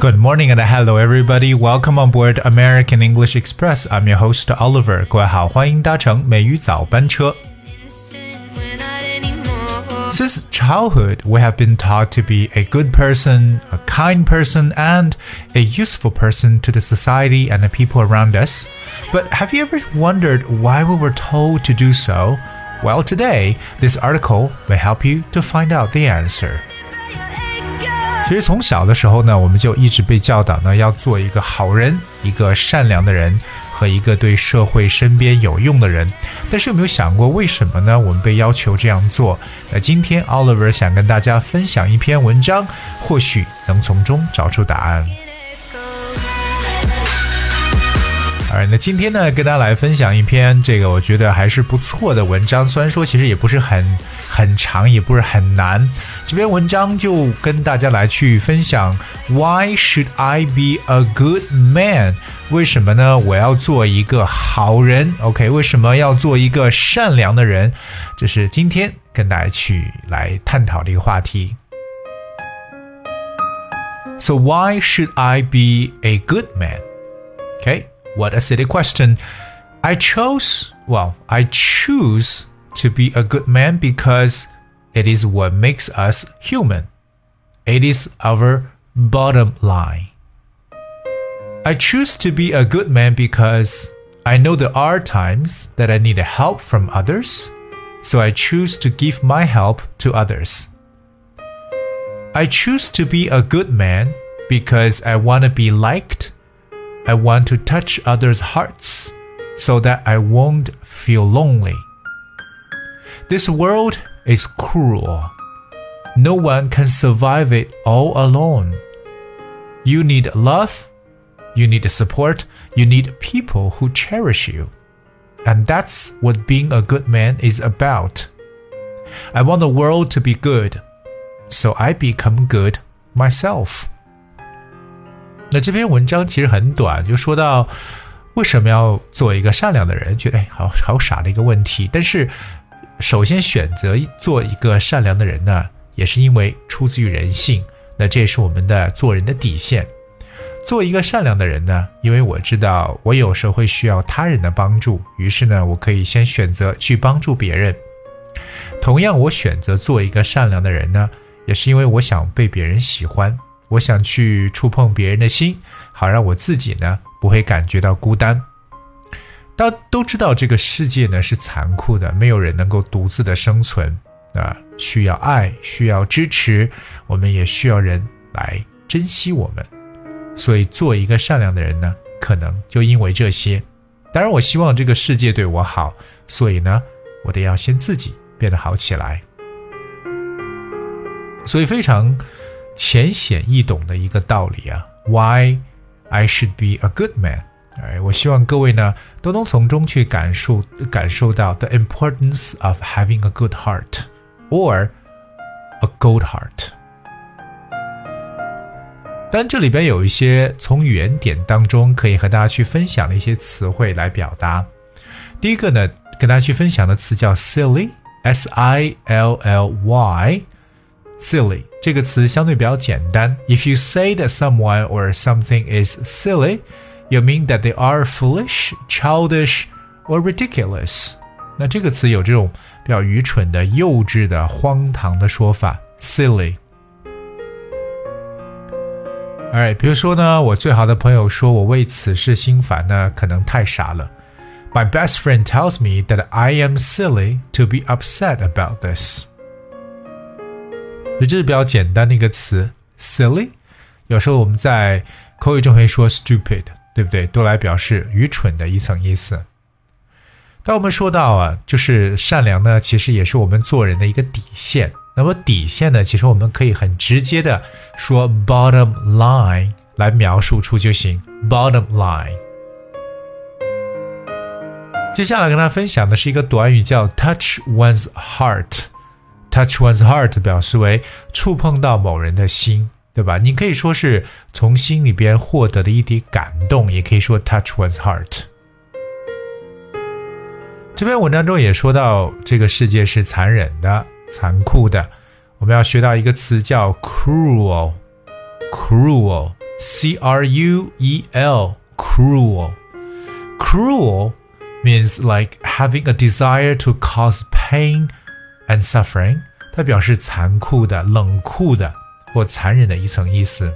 Good morning and hello everybody. Welcome on board American English Express. I'm your host Oliver. 各位好，欢迎搭乘美语早班车。 Innocent, we're not anymore. Since childhood, we have been taught to be a good person, a kind person, and a useful person to the society and the people around us. But have you ever wondered why we were told to do so? Well, today, this article may help you to find out the answer. 其实从小的时候呢，我们就一直被教导呢，要做一个好人，一个善良的人，和一个对社会身边有用的人。但是有没有想过，为什么呢？我们被要求这样做？那今天 Oliver 想跟大家分享一篇文章，或许能从中找出答案。那今天呢，跟大家来分享一篇这个我觉得还是不错的文章，虽然说其实也不是很很长，也不是很难。这篇文章就跟大家来去分享，Why should I be a good man？为什么呢？我要做一个好人？OK？为什么要做一个善良的人？这是今天跟大家去来探讨的一个话题。So why should I be a good man？OK？What a silly question. I chose, well, I choose to be a good man because it is what makes us human. It is our bottom line. I choose to be a good man because I know there are times that I need help from others, so I choose to give my help to others. I choose to be a good man because I want to be liked. I want to touch others' hearts so that I won't feel lonely. This world is cruel. No one can survive it all alone. You need love, you need support, you need people who cherish you. And that's what being a good man is about. I want the world to be good, so I become good myself. 那这篇文章其实很短，就说到为什么要做一个善良的人，觉得哎，好好傻的一个问题。但是，首先选择做一个善良的人呢，也是因为出自于人性。那这也是我们的做人的底线。做一个善良的人呢，因为我知道我有时候会需要他人的帮助，于是呢，我可以先选择去帮助别人。同样，我选择做一个善良的人呢，也是因为我想被别人喜欢。我想去触碰别人的心，好让我自己呢不会感觉到孤单。大家都知道这个世界呢是残酷的，没有人能够独自的生存啊，需要爱，需要支持，我们也需要人来珍惜我们。所以做一个善良的人呢，可能就因为这些。当然，我希望这个世界对我好，所以呢，我得要先自己变得好起来。所以非常。浅显易懂的一个道理啊，Why I should be a good man？哎，我希望各位呢都能从中去感受感受到 the importance of having a good heart or a gold heart。但这里边有一些从语言点当中可以和大家去分享的一些词汇来表达。第一个呢，跟大家去分享的词叫 silly，s i l l y。 silly 这个词相对比较简单。If you say that someone or something is silly, you mean that they are foolish, childish, or ridiculous. 那这个词有这种比较愚蠢的、幼稚的、荒唐的说法，silly。哎，比如说呢，我最好的朋友说我为此事心烦呢，可能太傻了。My best friend tells me that I am silly to be upset about this. 所以这是比较简单的一个词，silly。有时候我们在口语中会说 stupid，对不对？都来表示愚蠢的一层意思。当我们说到啊，就是善良呢，其实也是我们做人的一个底线。那么底线呢，其实我们可以很直接的说 bottom line 来描述出就行。bottom line。接下来跟大家分享的是一个短语，叫 touch one's heart。touch one's heart 表示为触碰到某人的心，对吧？你可以说是从心里边获得的一点感动，也可以说 touch one's heart。 这篇文章中也说到，这个世界是残忍的、残酷的。我们要学到一个词叫 cruel，cruel，c r u e l，cruel，cruel means like having a desire to cause pain and suffering。 它表示残酷的、冷酷的或残忍的一层意思。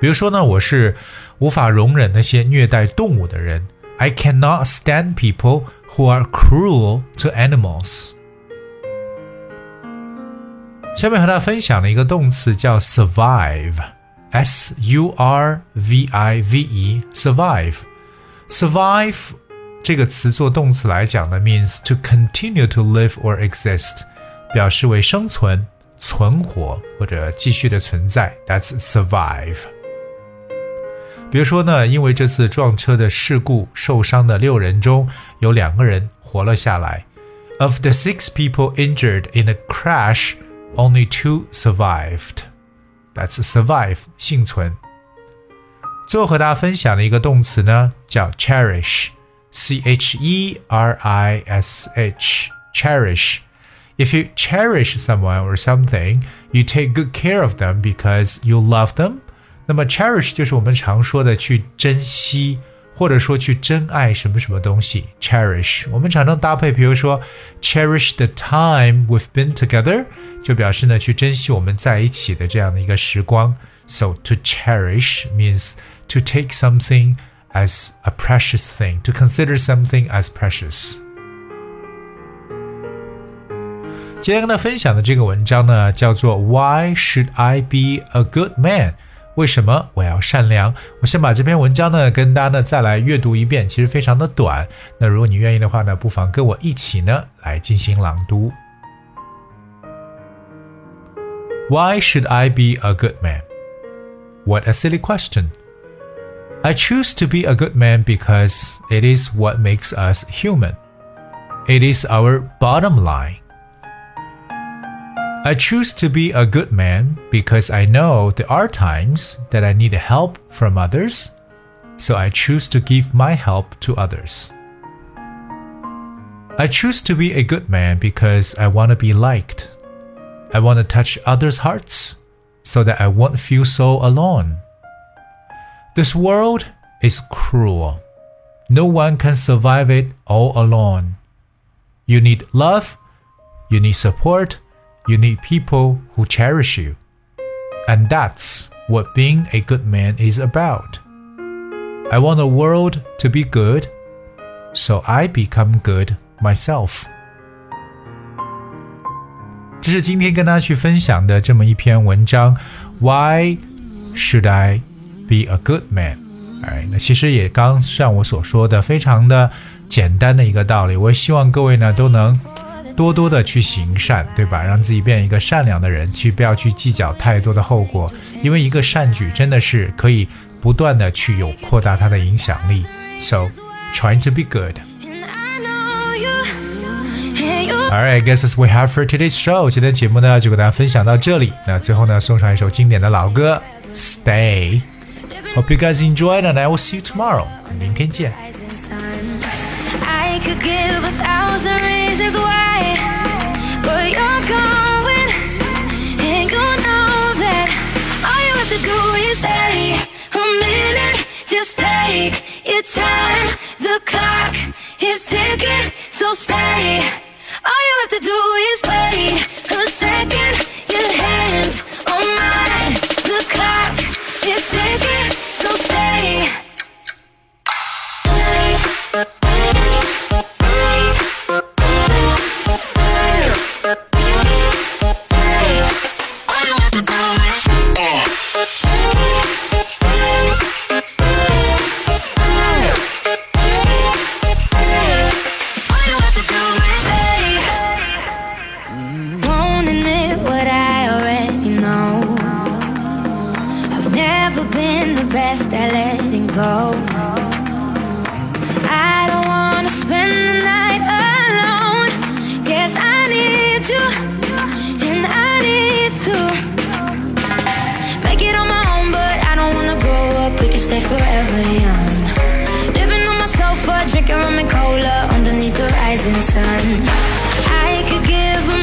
比如说呢，我是无法容忍那些虐待动物的人。I cannot stand people who are cruel to animals。下面和大家分享的一个动词叫 survive，s u r v i v e，survive。survive 这个词做动词来讲呢，means to continue to live or exist， 表示为生存、存活或者继续的存在。That's survive。比如说呢，因为这次撞车的事故受伤的六人中有两个人活了下来。Of the six people injured in the crash, only two survived. That's survive，幸存。最后和大家分享的一个动词呢，叫 cherish，c h e r i s h，cherish。 If you cherish someone or something, you take good care of them because you love them 那么 cherish 就是我们常说的去珍惜，或者说去珍爱什么什么东西。cherish 我们常常搭配，比如说 cherish the time we've been together，就表示呢去珍惜我们在一起的这样的一个时光。So to cherish means to take something as a precious thing, to consider something as precious. 今天跟大家分享的这个文章呢，叫做 Why should I be a good man？为什么我要善良？我先把这篇文章呢跟大家呢再来阅读一遍，其实非常的短。那如果你愿意的话呢，不妨跟我一起呢来进行朗读。Why should I be a good man? What a silly question. I choose to be a good man because it is what makes us human. It is our bottom line. I choose to be a good man because I know there are times that I need help from others, so I choose to give my help to others. I choose to be a good man because I want to be liked. I want to touch others' hearts so that I won't feel so alone. This world is cruel. No one can survive it all alone. You need love, you need support, you need people who cherish you. And that's what being a good man is about. I want the world to be good, so I become good myself. 这是今天跟大家去分享的这么一篇文章。Why should I be a good man？哎，那其实也刚像我所说的，非常的简单的一个道理。我希望各位呢都能 多多的去行善，对吧？让自己变一个善良的人，去不要去计较太多的后果，因为一个善举真的是可以不断的去有扩大它的影响力。So, trying to be good. All right, guess as we have for today's show. 今天节目呢就跟大家分享到这里。那最后呢送上一首经典的老歌，Stay. Hope you guys enjoyed, and I will see you tomorrow. 明天见。I could give a thousand reasons why, but you're going, and you know that all you have to do is stay a minute. Just take your time. The clock is ticking, so stay. All you have to do is wait a second. sun. I could give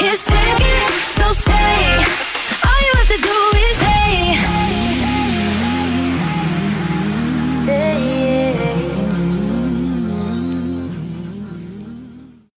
It's taking so sad.